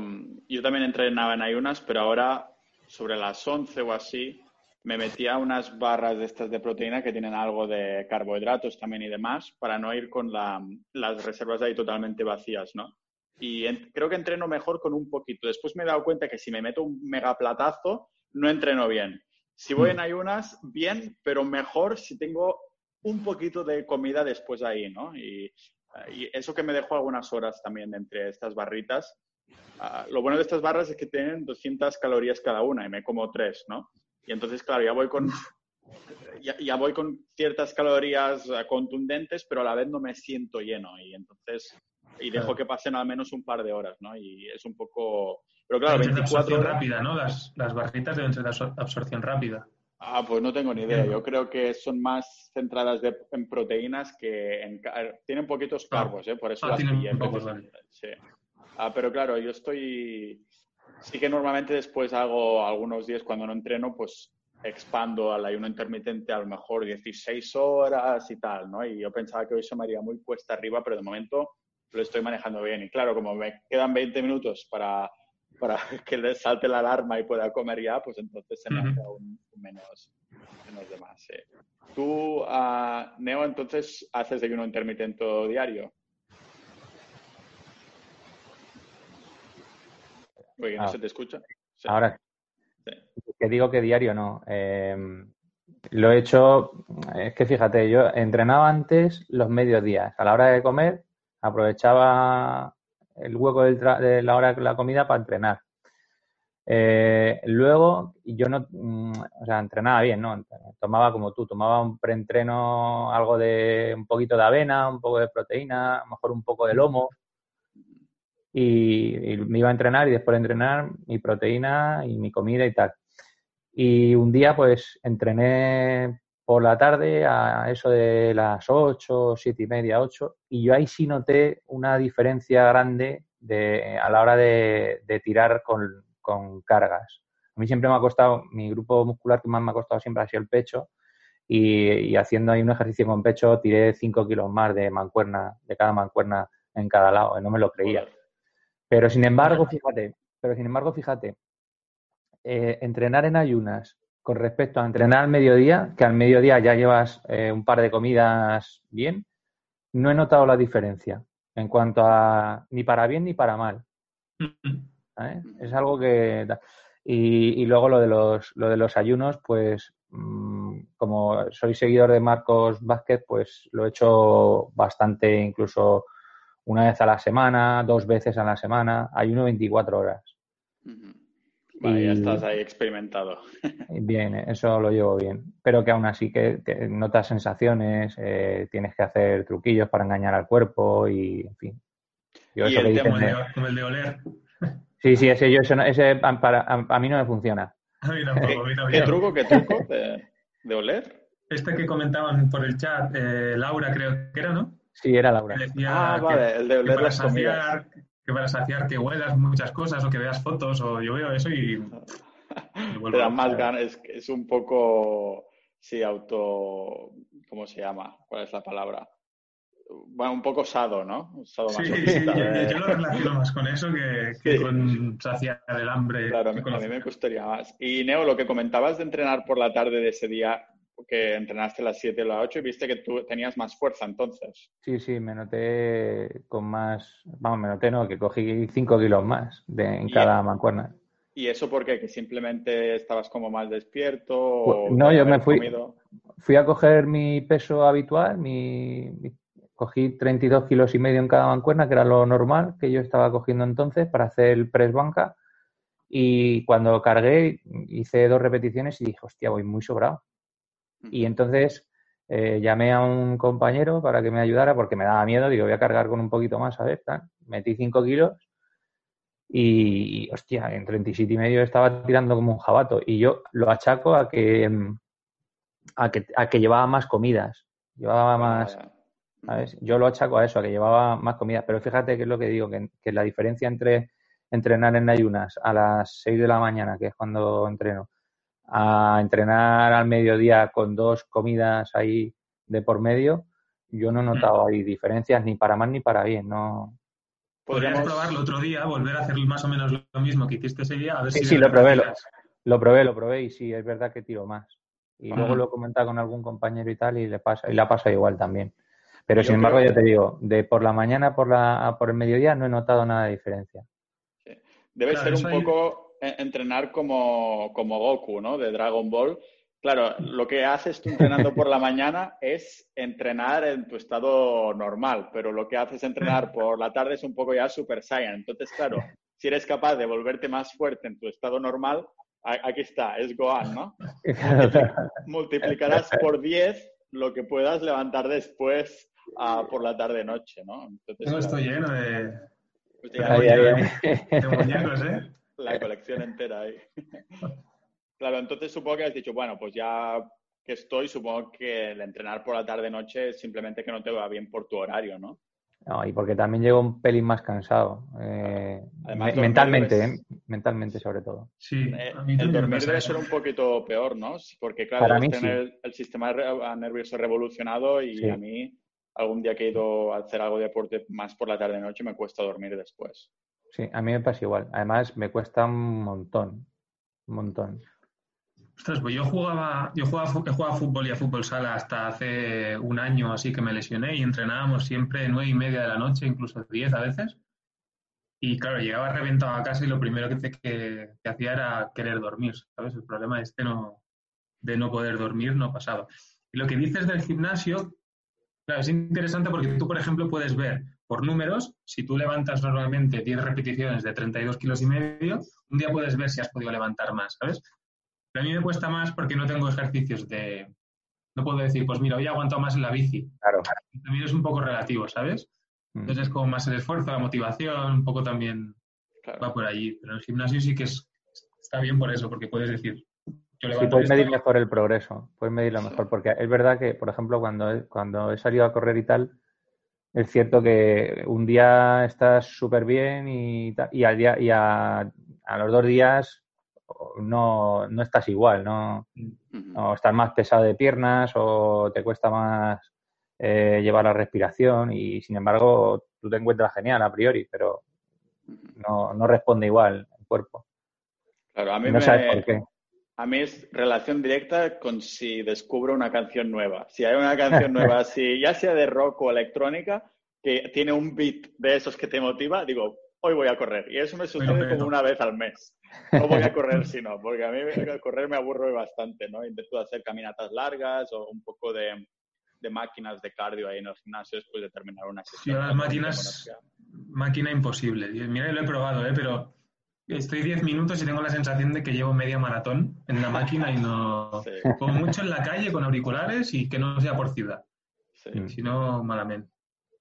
Yo también entrenaba en ayunas, pero ahora, sobre las 11 o así, me metía unas barras de estas de proteína que tienen algo de carbohidratos también y demás, para no ir con las reservas ahí totalmente vacías, ¿no? y creo que entreno mejor con un poquito. Después me he dado cuenta que si me meto un megaplatazo, no entreno bien. Si voy en mm. ayunas, bien, pero mejor si tengo un poquito de comida después ahí, ¿no? Y, eso que me dejo algunas horas también entre estas barritas. Ah, lo bueno de estas barras es que tienen 200 calorías cada una y me como tres, ¿no? Y entonces, claro, ya voy con, ya, voy con ciertas calorías ah, contundentes, pero a la vez no me siento lleno. Y entonces y dejo que pasen al menos un par de horas, ¿no? Y es un poco... Pero claro, 24 horas... rápida, ¿no? Las, las barritas deben ser de absorción rápida. Ah, pues no tengo ni idea. Yo creo que son más centradas en proteínas que en... Tienen poquitos ah. carbos, ¿eh? Por eso ah, las tienen pocos, Sí. Ah, pero claro, yo estoy... Sí que normalmente después hago algunos días cuando no entreno, pues expando al ayuno intermitente a lo mejor 16 horas y tal, ¿no? Y yo pensaba que hoy se me haría muy cuesta arriba, pero de momento lo estoy manejando bien. Y claro, como me quedan 20 minutos para, para que le salte la alarma y pueda comer ya, pues entonces se me hace aún menos, menos de más. ¿Tú, uh, Neo, entonces haces ayuno intermitente diario? Oye, ¿no ah. se te escucha? Ahora, sí. que digo que diario no. Em, lo he hecho, es que fíjate, yo entrenaba antes los mediodías. A la hora de comer aprovechaba el hueco de la hora de la comida para entrenar. Eh, luego, yo no, mm, o sea, entrenaba bien, ¿no? Tomaba como tú, tomaba un preentreno, algo de, un poquito de avena, un poco de proteína, a lo mejor un poco de lomo. Y, y, me iba a entrenar y después de entrenar mi proteína y mi comida y tal. Y un día pues entrené por la tarde a eso de las 8, siete y media, 8, y yo ahí sí noté una diferencia grande de, a la hora de, tirar con, con, cargas. A mí siempre me ha costado, mi grupo muscular que más me ha costado siempre ha sido el pecho, y, haciendo ahí un ejercicio con pecho tiré 5 kilos más de mancuerna, de cada mancuerna en cada lado, no me lo creía. Pero sin embargo, fíjate, pero sin embargo, fíjate, eh, entrenar en ayunas con respecto a entrenar al mediodía, que al mediodía ya llevas eh, un par de comidas bien, no he notado la diferencia en cuanto a ni para bien ni para mal. Es algo que... Y, luego lo de los, lo de los ayunos, pues mm, como soy seguidor de Marcos Vázquez, pues lo he hecho bastante, incluso una vez a la semana, dos veces a la semana, ayuno 24 horas. Vale, ya estás ahí experimentado. Bien, eso lo llevo bien. Pero que aún así que, notas sensaciones, eh, tienes que hacer truquillos para engañar al cuerpo y, en fin. ¿Y el tema de, como el de oler? Sí, sí, ese, yo, ese para, a, mí no me funciona. A mí tampoco, a mí ¿Qué truco, qué truco de, oler? Este que comentaban por el chat, eh, Laura creo que era, ¿no? Sí, era Laura. ah, vale, el de oler las comidas que para saciar que huelas muchas cosas o que veas fotos o yo veo eso y... Te dan más ganas, es, es un poco, sí, auto, ¿cómo se llama? ¿Cuál es la palabra? Bueno, un poco sado, ¿no? Sado sí, sí, yo, yo, lo relaciono más con eso que, con saciar el hambre. Claro, a mí me gustaría más. Y Neo, lo que comentabas de entrenar por la tarde de ese día, que entrenaste las 7 o las 8 y viste que tú tenías más fuerza entonces. Sí, sí, me noté con más, vamos, me noté, no, que cogí 5 kilos más de, en cada mancuerna. ¿Y eso por qué? ¿Que simplemente estabas como más despierto? Pues, o no, yo me fui, fui a coger mi peso habitual, mi, cogí 32 kilos y medio en cada mancuerna, que era lo normal que yo estaba cogiendo entonces para hacer el press banca. Y cuando cargué, hice dos repeticiones y dije, hostia, voy muy sobrado. Y entonces eh, llamé a un compañero para que me ayudara porque me daba miedo, digo, voy a cargar con un poquito más, a ver, metí 5 kilos y, hostia, en 37 y medio estaba tirando como un jabato. Y yo lo achaco a que, mm, a que, a que llevaba más comidas, llevaba más... ¿sabes? Yo lo achaco a eso, a que llevaba más comidas, pero fíjate que es lo que digo, que, que la diferencia entre entrenar en ayunas a las 6 de la mañana, que es cuando entreno, a entrenar al mediodía con dos comidas ahí de por medio, yo no he notado ahí diferencias ni para más ni para bien. No. Podríamos probarlo otro día, volver a hacer más o menos lo mismo que hiciste ese día, a ver sí, si. Sí, lo probé, lo, probé, lo probé y sí, es verdad que tiro más. Y luego lo he comentado con algún compañero y tal y le pasa, y la pasa igual también. Pero sin embargo, ya te digo, de por la mañana por la por el mediodía no he notado nada de diferencia. Debe ser un poco entrenar como, como Goku, ¿no? De Dragon Ball. Claro, lo que haces tú entrenando por la mañana es entrenar en tu estado normal, pero lo que haces entrenar por la tarde es un poco ya Super Saiyan. Entonces, claro, si eres capaz de volverte más fuerte en tu estado normal, aquí está, es Gohan, ¿no? Multiplicarás por 10 lo que puedas levantar después uh, por la tarde-noche, ¿no? Entonces, no, estoy lleno de, de muñecos, ¿eh? La colección entera ahí. claro, entonces supongo que has dicho, bueno, pues ya que estoy, supongo que el entrenar por la tarde-noche es simplemente que no te va bien por tu horario, ¿no? No, y porque también llego un pelín más cansado. Eh, mentalmente, ¿eh? mentalmente sobre todo. Sí, eh, el dormir debe ser un poquito peor, ¿no? Porque claro, tener el, sistema nervioso revolucionado y a mí algún día que he ido a hacer algo de deporte más por la tarde-noche me cuesta dormir después. Sí, a mí me pasa igual. Además, me cuesta un montón. Un montón. Ostras, pues yo jugaba, yo jugaba, jugaba fútbol y a fútbol sala hasta hace un año así que me lesioné y entrenábamos siempre nueve y media de la noche, incluso diez a veces. Y claro, llegaba reventado a casa y lo primero que, que, hacía era querer dormir, ¿sabes? El problema este no, de no poder dormir no pasaba. Y lo que dices del gimnasio, claro, es interesante porque tú, por ejemplo, puedes ver por números, si tú levantas normalmente 10 repeticiones de 32 kilos y medio, un día puedes ver si has podido levantar más, ¿sabes? Pero a mí me cuesta más porque no tengo ejercicios de... No puedo decir, pues mira, hoy he aguantado más en la bici. Claro. También es un poco relativo, ¿sabes? Mm. Entonces es como más el esfuerzo, la motivación, un poco también va por allí. Pero en el gimnasio sí que es, está bien por eso, porque puedes decir, yo sí, puedes medir mejor el progreso, puedes medirlo mejor, porque es verdad que, por ejemplo, cuando, cuando he salido a correr y tal, es cierto que un día estás súper bien y, y, al día, y a, los dos días no, no estás igual, ¿no? O estás más pesado de piernas o te cuesta más eh, llevar la respiración y sin embargo tú te encuentras genial a priori, pero no, no responde igual el cuerpo. Claro, a mí no sabes por qué. A mí es relación directa con si descubro una canción nueva. Si hay una canción nueva, si ya sea de rock o electrónica, que tiene un beat de esos que te motiva, digo, hoy voy a correr. Y eso me sucede como una vez al mes. No voy a correr si no, porque a mí correr me aburro bastante, ¿no? Intento hacer caminatas largas o un poco de, de máquinas de cardio ahí en el gimnasio después de terminar una sesión. Yo las máquinas, máquina imposible. Mira, lo he probado, ¿eh? pero estoy 10 minutos y tengo la sensación de que llevo media maratón en la máquina y no... Como mucho en la calle con auriculares y que no sea por ciudad. Sí. Si no, malamente.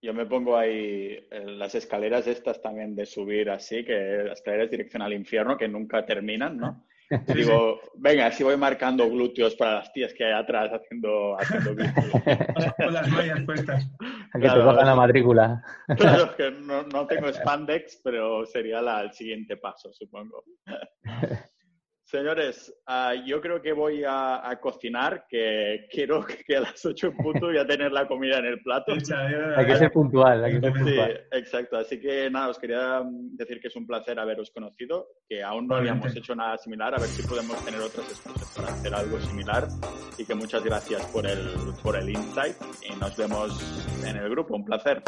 Yo me pongo ahí las escaleras estas también de subir así, que las escaleras dirección al infierno que nunca terminan, ¿no? Digo, venga, si voy marcando glúteos para las tías que hay atrás haciendo, haciendo Con las mallas puestas. que te cojan la matrícula. Claro, que no, no tengo spandex, pero sería la, el siguiente paso, supongo. Señores, uh, yo creo que voy a, a, cocinar, que quiero que a las 8 en punto ya tener la comida en el plato. hay que ser puntual, hay que ser puntual. Sí, exacto. Así que nada, os quería decir que es un placer haberos conocido, que aún no habíamos hecho nada similar, a ver si podemos tener otras excusas para hacer algo similar y que muchas gracias por el, por el insight y nos vemos en el grupo. Un placer.